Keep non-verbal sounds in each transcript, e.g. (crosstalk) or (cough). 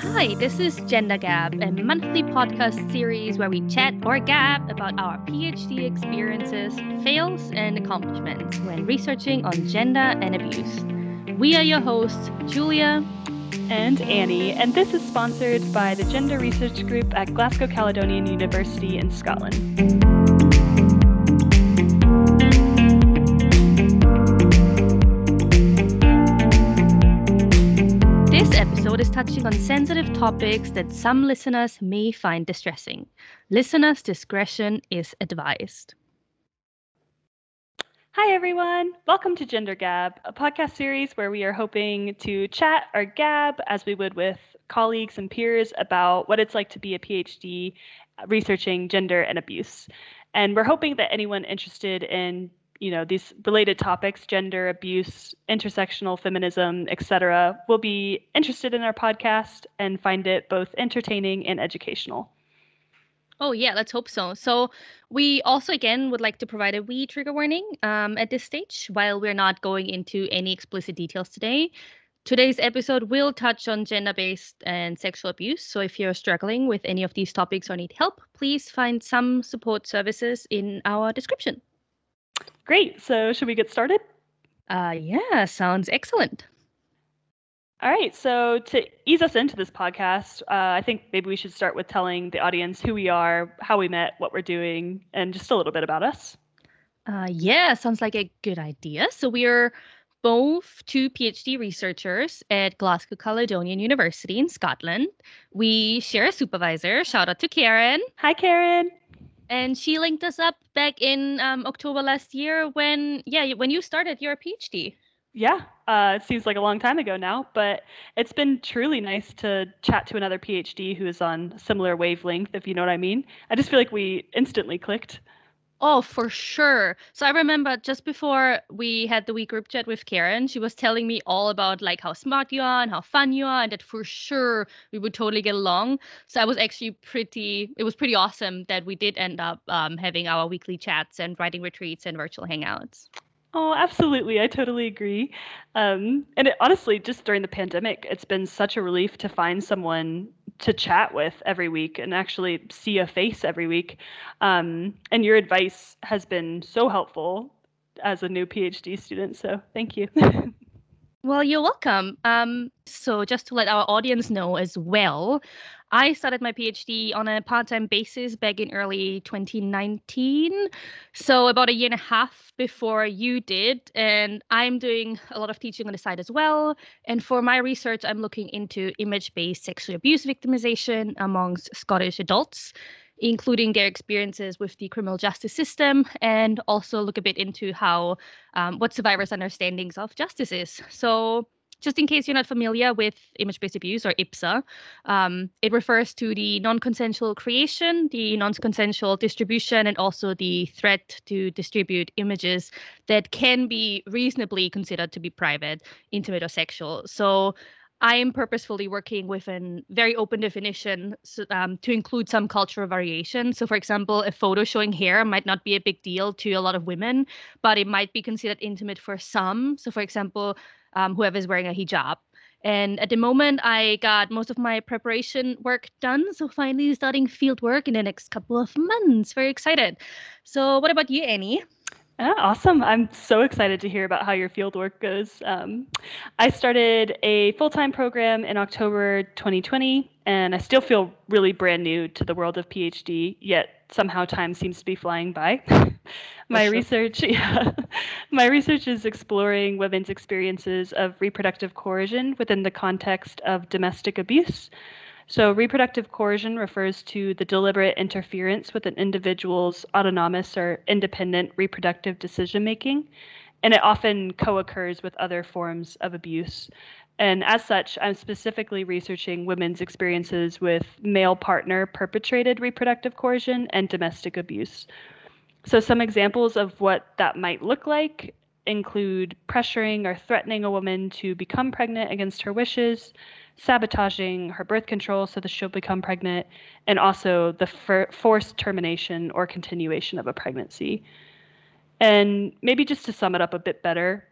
Hi, this is Gender Gab, a monthly podcast series where we chat or gab about our PhD experiences, fails, and accomplishments when researching on gender and abuse. We are your hosts, Julia and Annie, and this is sponsored by the Gender Research Group at Glasgow Caledonian University in Scotland. Touching on sensitive topics that some listeners may find distressing. Listeners' discretion is advised. Hi, everyone. Welcome to Gender Gab, a podcast series where we are hoping to chat or gab as we would with colleagues and peers about what it's like to be a PhD researching gender and abuse. And we're hoping that anyone interested in you know these related topics gender abuse intersectional feminism etc will be interested in our podcast and find it both entertaining and educational oh yeah let's hope so so we also again would like to provide a wee trigger warning um, at this stage while we're not going into any explicit details today Today's episode will touch on gender based and sexual abuse. So, if you're struggling with any of these topics or need help, please find some support services in our description. Great. So, should we get started? Uh, yeah, sounds excellent. All right. So, to ease us into this podcast, uh, I think maybe we should start with telling the audience who we are, how we met, what we're doing, and just a little bit about us. Uh, yeah, sounds like a good idea. So, we are both two PhD researchers at Glasgow Caledonian University in Scotland. We share a supervisor. Shout out to Karen. Hi, Karen and she linked us up back in um, October last year when yeah when you started your PhD. Yeah, uh, it seems like a long time ago now, but it's been truly nice to chat to another PhD who is on similar wavelength, if you know what I mean. I just feel like we instantly clicked. Oh, for sure. So I remember just before we had the week group chat with Karen, she was telling me all about like how smart you are and how fun you are, and that for sure we would totally get along. So I was actually pretty. It was pretty awesome that we did end up um, having our weekly chats and writing retreats and virtual hangouts. Oh, absolutely. I totally agree. Um, and it, honestly, just during the pandemic, it's been such a relief to find someone to chat with every week and actually see a face every week. Um, and your advice has been so helpful as a new PhD student. So thank you. (laughs) well, you're welcome. Um, so, just to let our audience know as well, I started my PhD on a part time basis back in early 2019. So, about a year and a half before you did. And I'm doing a lot of teaching on the side as well. And for my research, I'm looking into image based sexual abuse victimization amongst Scottish adults including their experiences with the criminal justice system, and also look a bit into how um, what survivors' understandings of justice is. So, just in case you're not familiar with image based abuse or IBSA, um, it refers to the non consensual creation, the non consensual distribution, and also the threat to distribute images that can be reasonably considered to be private, intimate, or sexual. So I am purposefully working with a very open definition um, to include some cultural variation. So, for example, a photo showing hair might not be a big deal to a lot of women, but it might be considered intimate for some. So, for example, um, whoever is wearing a hijab. And at the moment, I got most of my preparation work done. So, finally, starting field work in the next couple of months. Very excited. So, what about you, Annie? Yeah, awesome. I'm so excited to hear about how your field work goes. Um, I started a full time program in October 2020, and I still feel really brand new to the world of PhD, yet somehow time seems to be flying by. (laughs) my sure. research, (laughs) yeah, my research is exploring women's experiences of reproductive coercion within the context of domestic abuse. So, reproductive coercion refers to the deliberate interference with an individual's autonomous or independent reproductive decision making, and it often co occurs with other forms of abuse. And as such, I'm specifically researching women's experiences with male partner perpetrated reproductive coercion and domestic abuse. So, some examples of what that might look like include pressuring or threatening a woman to become pregnant against her wishes, sabotaging her birth control so that she'll become pregnant, and also the for- forced termination or continuation of a pregnancy. And maybe just to sum it up a bit better,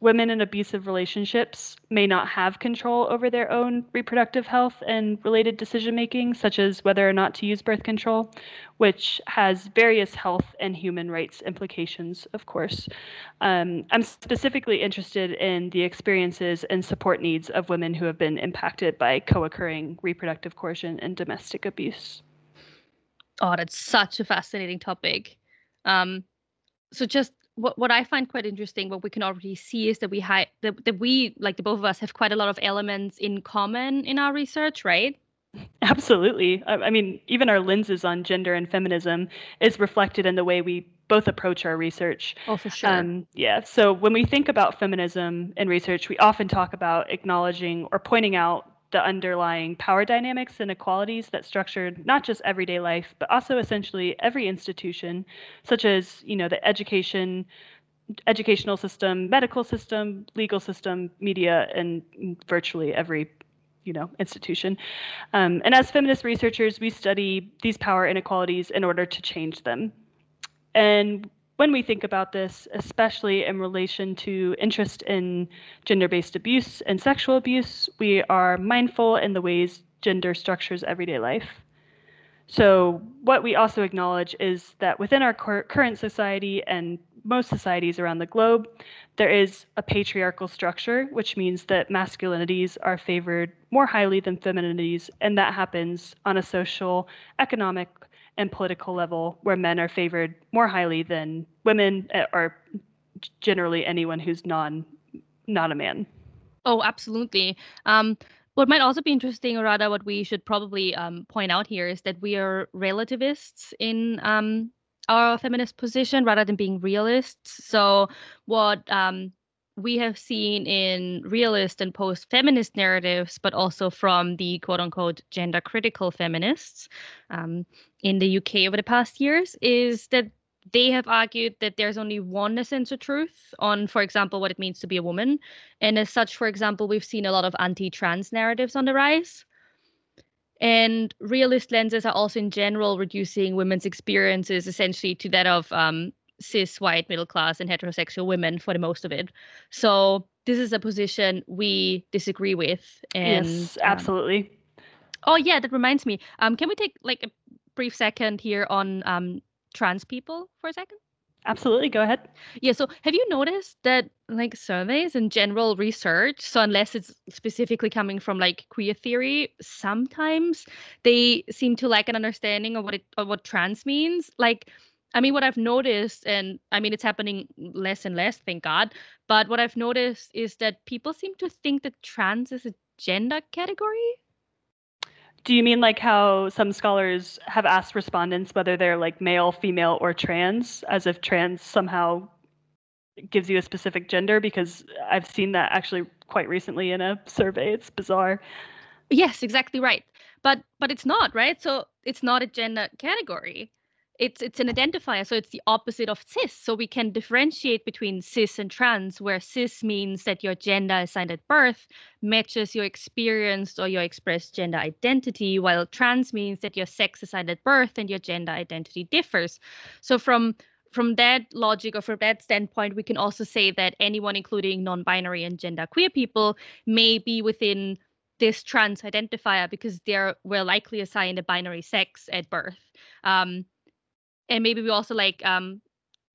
women in abusive relationships may not have control over their own reproductive health and related decision making, such as whether or not to use birth control, which has various health and human rights implications, of course. Um, I'm specifically interested in the experiences and support needs of women who have been impacted by co occurring reproductive coercion and domestic abuse. Oh, that's such a fascinating topic. Um, so just what what I find quite interesting, what we can already see is that we hi- that, that we like the both of us have quite a lot of elements in common in our research, right? Absolutely. I, I mean, even our lenses on gender and feminism is reflected in the way we both approach our research. Oh, for sure. Um, yeah. So when we think about feminism in research, we often talk about acknowledging or pointing out the underlying power dynamics and inequalities that structure not just everyday life, but also essentially every institution, such as you know the education, educational system, medical system, legal system, media, and virtually every you know institution. Um, and as feminist researchers, we study these power inequalities in order to change them. And when we think about this, especially in relation to interest in gender based abuse and sexual abuse, we are mindful in the ways gender structures everyday life. So, what we also acknowledge is that within our current society and most societies around the globe, there is a patriarchal structure, which means that masculinities are favored more highly than femininities, and that happens on a social, economic, and political level where men are favored more highly than women eh, or generally anyone who's non not a man. Oh, absolutely. Um, what might also be interesting, or rather, what we should probably um, point out here is that we are relativists in um, our feminist position rather than being realists. So, what um, we have seen in realist and post feminist narratives, but also from the quote unquote gender critical feminists um, in the UK over the past years, is that they have argued that there's only one essential truth on, for example, what it means to be a woman. And as such, for example, we've seen a lot of anti trans narratives on the rise. And realist lenses are also, in general, reducing women's experiences essentially to that of um, cis white middle class and heterosexual women for the most of it so this is a position we disagree with and yes absolutely um, oh yeah that reminds me um can we take like a brief second here on um trans people for a second absolutely go ahead yeah so have you noticed that like surveys and general research so unless it's specifically coming from like queer theory sometimes they seem to lack an understanding of what it of what trans means like I mean, what I've noticed, and I mean, it's happening less and less, thank God. But what I've noticed is that people seem to think that trans is a gender category. Do you mean like how some scholars have asked respondents whether they're like male, female, or trans, as if trans somehow gives you a specific gender? Because I've seen that actually quite recently in a survey. It's bizarre. Yes, exactly right. But but it's not, right? So it's not a gender category it's it's an identifier so it's the opposite of cis. So we can differentiate between cis and trans where cis means that your gender assigned at birth matches your experienced or your expressed gender identity while trans means that your sex assigned at birth and your gender identity differs. So from from that logic or from that standpoint we can also say that anyone including non-binary and gender queer people may be within this trans identifier because they're were likely assigned a binary sex at birth. Um, and maybe we also like um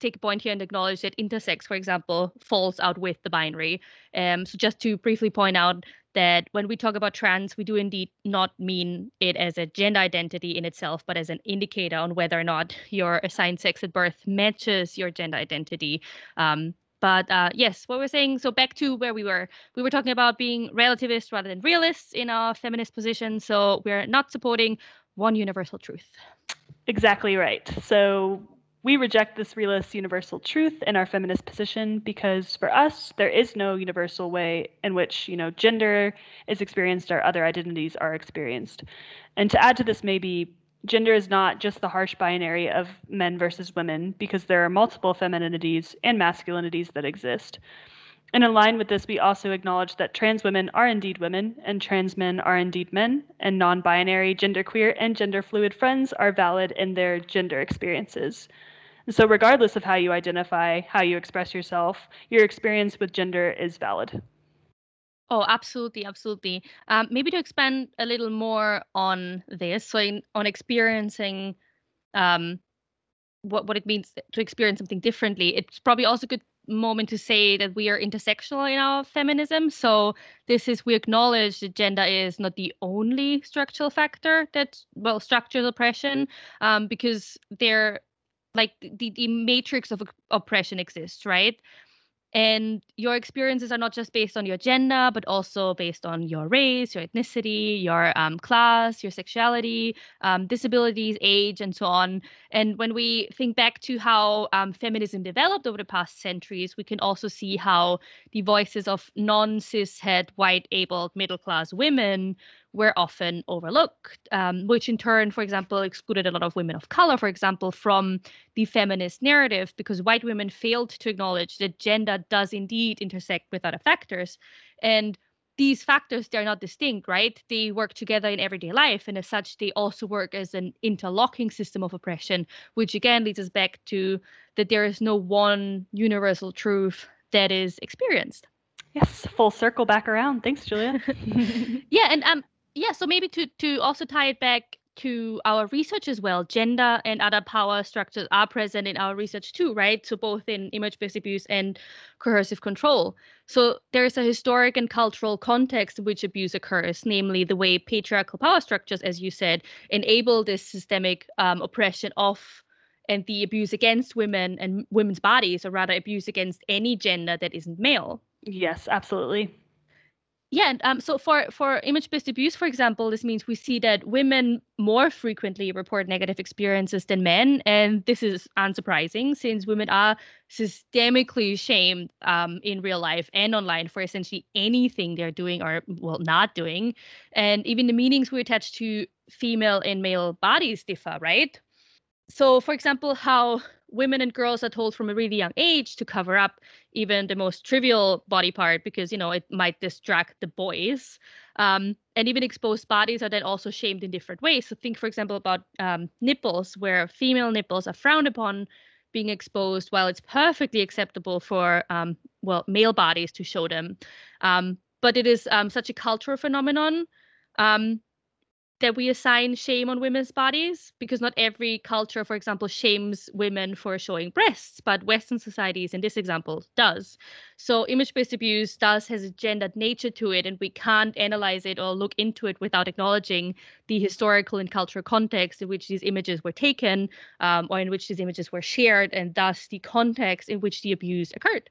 take a point here and acknowledge that intersex, for example, falls out with the binary. Um, so just to briefly point out that when we talk about trans, we do indeed not mean it as a gender identity in itself, but as an indicator on whether or not your assigned sex at birth matches your gender identity. Um, but uh, yes, what we're saying. So back to where we were. We were talking about being relativist rather than realists in our feminist position. So we're not supporting one universal truth. Exactly right. So we reject this realist universal truth in our feminist position because for us there is no universal way in which you know gender is experienced or other identities are experienced and to add to this maybe gender is not just the harsh binary of men versus women because there are multiple femininities and masculinities that exist and in line with this, we also acknowledge that trans women are indeed women, and trans men are indeed men, and non binary, genderqueer, and gender fluid friends are valid in their gender experiences. So, regardless of how you identify, how you express yourself, your experience with gender is valid. Oh, absolutely, absolutely. Um, maybe to expand a little more on this, so in, on experiencing um, what what it means to experience something differently, it's probably also good moment to say that we are intersectional in our feminism. So this is we acknowledge that gender is not the only structural factor that well structures oppression, um, because they're like the the matrix of oppression exists, right? And your experiences are not just based on your gender but also based on your race your ethnicity your um, class your sexuality um, disabilities age and so on. And when we think back to how um, feminism developed over the past centuries we can also see how the voices of non-cis het white able middle class women were often overlooked, um, which in turn, for example, excluded a lot of women of color, for example, from the feminist narrative because white women failed to acknowledge that gender does indeed intersect with other factors. And these factors, they're not distinct, right? They work together in everyday life. And as such, they also work as an interlocking system of oppression, which again leads us back to that there is no one universal truth that is experienced. Yes, full circle back around. Thanks, Julia. (laughs) (laughs) yeah, and um, yeah, so maybe to to also tie it back to our research as well, gender and other power structures are present in our research too, right? So both in image-based abuse and coercive control. So there is a historic and cultural context in which abuse occurs, namely the way patriarchal power structures, as you said, enable this systemic um, oppression of and the abuse against women and women's bodies, or rather abuse against any gender that isn't male. Yes, absolutely. Yeah, and um, so for for image-based abuse, for example, this means we see that women more frequently report negative experiences than men, and this is unsurprising since women are systemically shamed um, in real life and online for essentially anything they're doing or well not doing, and even the meanings we attach to female and male bodies differ, right? So, for example, how women and girls are told from a really young age to cover up even the most trivial body part because you know it might distract the boys um, and even exposed bodies are then also shamed in different ways. So think for example about um, nipples where female nipples are frowned upon being exposed while it's perfectly acceptable for um, well male bodies to show them. Um, but it is um, such a cultural phenomenon um, that we assign shame on women's bodies because not every culture for example shames women for showing breasts but western societies in this example does. So image-based abuse does has a gendered nature to it and we can't analyze it or look into it without acknowledging the historical and cultural context in which these images were taken um, or in which these images were shared and thus the context in which the abuse occurred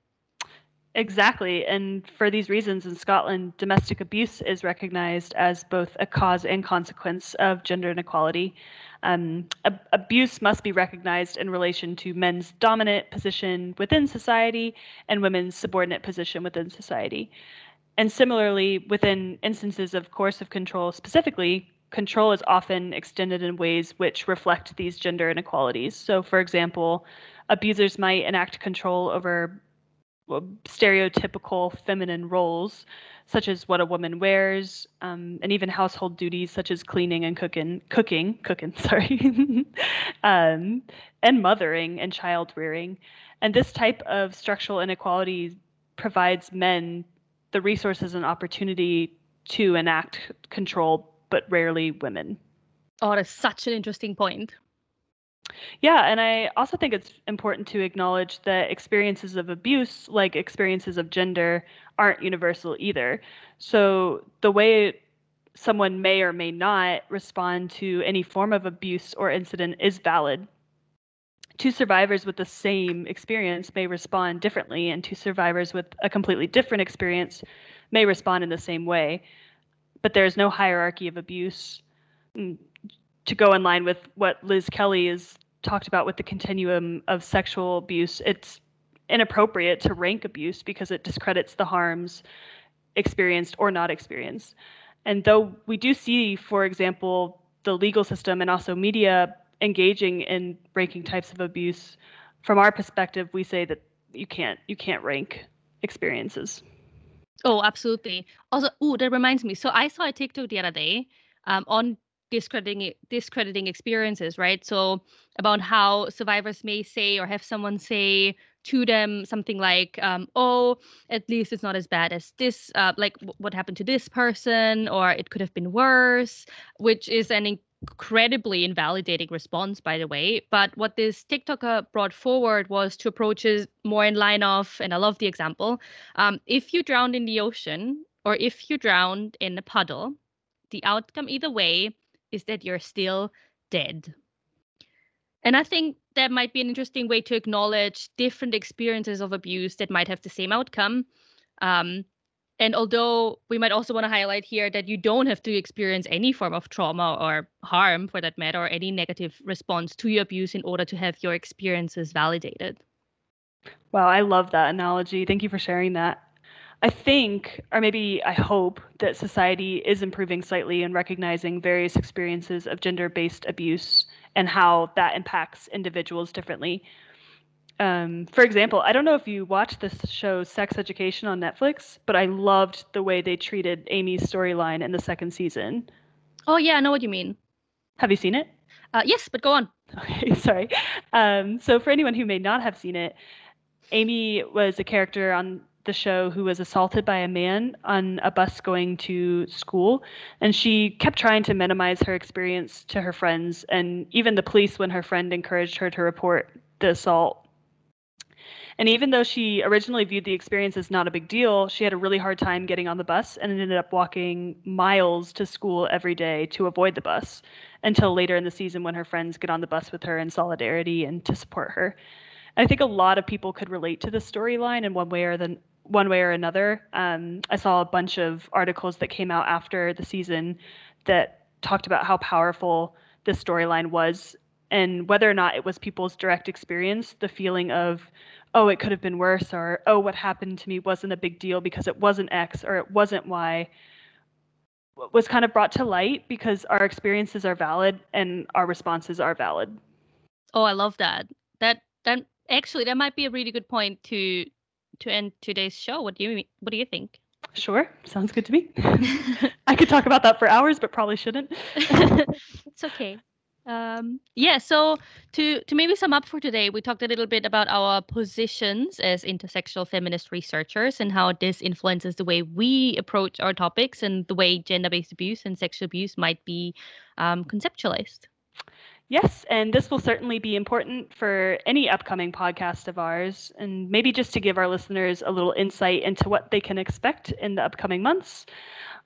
Exactly. And for these reasons, in Scotland, domestic abuse is recognized as both a cause and consequence of gender inequality. Um, ab- abuse must be recognized in relation to men's dominant position within society and women's subordinate position within society. And similarly, within instances of coercive control specifically, control is often extended in ways which reflect these gender inequalities. So, for example, abusers might enact control over stereotypical feminine roles, such as what a woman wears, um, and even household duties such as cleaning and cooking, cooking, cooking, (laughs) sorry, um, and mothering and child rearing. And this type of structural inequality provides men the resources and opportunity to enact control, but rarely women. Oh, that's such an interesting point. Yeah, and I also think it's important to acknowledge that experiences of abuse, like experiences of gender, aren't universal either. So the way someone may or may not respond to any form of abuse or incident is valid. Two survivors with the same experience may respond differently, and two survivors with a completely different experience may respond in the same way. But there's no hierarchy of abuse. Mm, To go in line with what Liz Kelly has talked about with the continuum of sexual abuse, it's inappropriate to rank abuse because it discredits the harms experienced or not experienced. And though we do see, for example, the legal system and also media engaging in ranking types of abuse, from our perspective, we say that you can't you can't rank experiences. Oh, absolutely. Also, oh, that reminds me. So I saw a TikTok the other day um, on discrediting discrediting experiences, right? So about how survivors may say or have someone say to them something like, um, "Oh, at least it's not as bad as this. Uh, like w- what happened to this person, or it could have been worse," which is an incredibly invalidating response, by the way. But what this TikToker brought forward was to approaches more in line of, and I love the example. Um, if you drowned in the ocean, or if you drowned in a puddle, the outcome either way is that you're still dead. And I think that might be an interesting way to acknowledge different experiences of abuse that might have the same outcome. Um, and although we might also want to highlight here that you don't have to experience any form of trauma or harm for that matter, or any negative response to your abuse in order to have your experiences validated. Wow, I love that analogy. Thank you for sharing that. I think, or maybe I hope, that society is improving slightly in recognizing various experiences of gender based abuse and how that impacts individuals differently. Um, for example, I don't know if you watched this show Sex Education on Netflix, but I loved the way they treated Amy's storyline in the second season. Oh, yeah, I know what you mean. Have you seen it? Uh, yes, but go on. Okay, (laughs) sorry. Um, so, for anyone who may not have seen it, Amy was a character on the show who was assaulted by a man on a bus going to school. And she kept trying to minimize her experience to her friends and even the police when her friend encouraged her to report the assault. And even though she originally viewed the experience as not a big deal, she had a really hard time getting on the bus and ended up walking miles to school every day to avoid the bus until later in the season when her friends get on the bus with her in solidarity and to support her. I think a lot of people could relate to this storyline in one way or the one way or another. Um, I saw a bunch of articles that came out after the season that talked about how powerful this storyline was and whether or not it was people's direct experience, the feeling of, oh, it could have been worse, or oh, what happened to me wasn't a big deal because it wasn't X or it wasn't Y, was kind of brought to light because our experiences are valid and our responses are valid. Oh, I love that. That that actually that might be a really good point to to end today's show. What do you what do you think? Sure, sounds good to me. (laughs) I could talk about that for hours, but probably shouldn't. (laughs) it's okay. Um, yeah, so to to maybe sum up for today, we talked a little bit about our positions as intersectional feminist researchers and how this influences the way we approach our topics and the way gender-based abuse and sexual abuse might be um, conceptualized. Yes, and this will certainly be important for any upcoming podcast of ours, and maybe just to give our listeners a little insight into what they can expect in the upcoming months.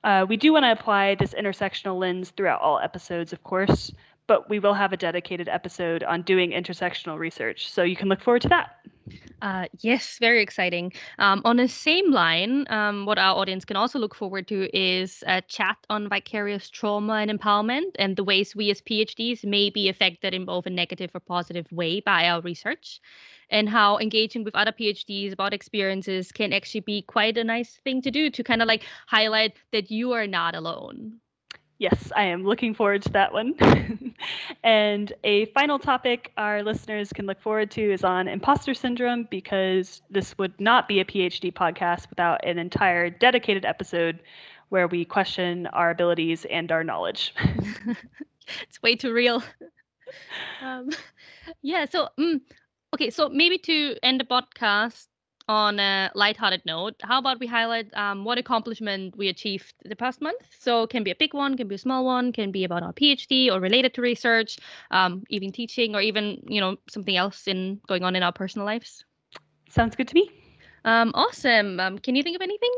Uh, we do want to apply this intersectional lens throughout all episodes, of course, but we will have a dedicated episode on doing intersectional research, so you can look forward to that. Uh, yes, very exciting. Um, on the same line, um, what our audience can also look forward to is a chat on vicarious trauma and empowerment and the ways we as PhDs may be affected in both a negative or positive way by our research, and how engaging with other PhDs about experiences can actually be quite a nice thing to do to kind of like highlight that you are not alone. Yes, I am looking forward to that one. (laughs) and a final topic our listeners can look forward to is on imposter syndrome because this would not be a PhD podcast without an entire dedicated episode where we question our abilities and our knowledge. (laughs) it's way too real. (laughs) Um, yeah, so um, okay, so maybe to end the podcast, on a lighthearted note, how about we highlight um, what accomplishment we achieved the past month? So, can be a big one, can be a small one, can be about our PhD or related to research, um, even teaching, or even you know something else in going on in our personal lives. Sounds good to me. Um, awesome. Um, can you think of anything?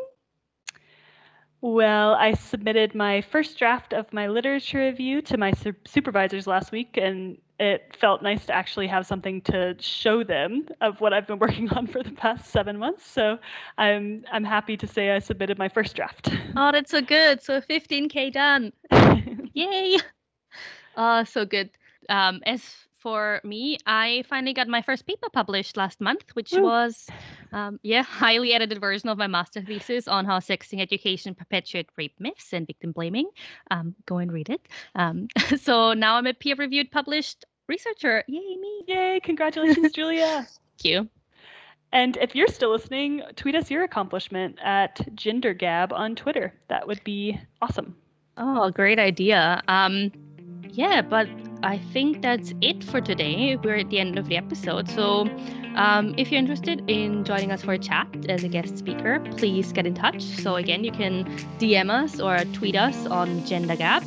Well, I submitted my first draft of my literature review to my su- supervisors last week, and it felt nice to actually have something to show them of what I've been (laughs) working on for the past seven months. So I'm I'm happy to say I submitted my first draft. (laughs) Oh, that's so good. So 15k done. (laughs) Yay! Oh, so good. Um, as for me, I finally got my first paper published last month, which Ooh. was, um, yeah, highly edited version of my master thesis on how sexting education perpetuate rape myths and victim blaming. Um, go and read it. Um, so now I'm a peer-reviewed published researcher. Yay, me! Yay! Congratulations, Julia. (laughs) Thank you. And if you're still listening, tweet us your accomplishment at GenderGab on Twitter. That would be awesome. Oh, great idea. Um, yeah, but I think that's it for today. We're at the end of the episode. So um, if you're interested in joining us for a chat as a guest speaker, please get in touch. So again, you can DM us or tweet us on Gender Gab.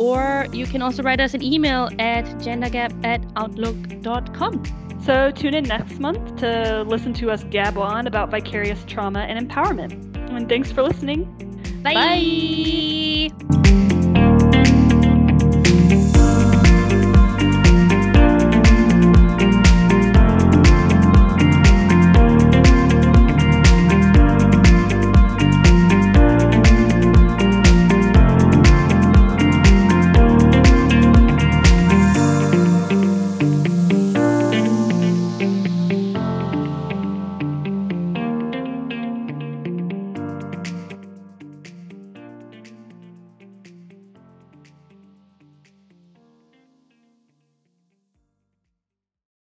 Or you can also write us an email at gendergab at outlook.com. So tune in next month to listen to us gab on about vicarious trauma and empowerment. And thanks for listening. Bye. Bye.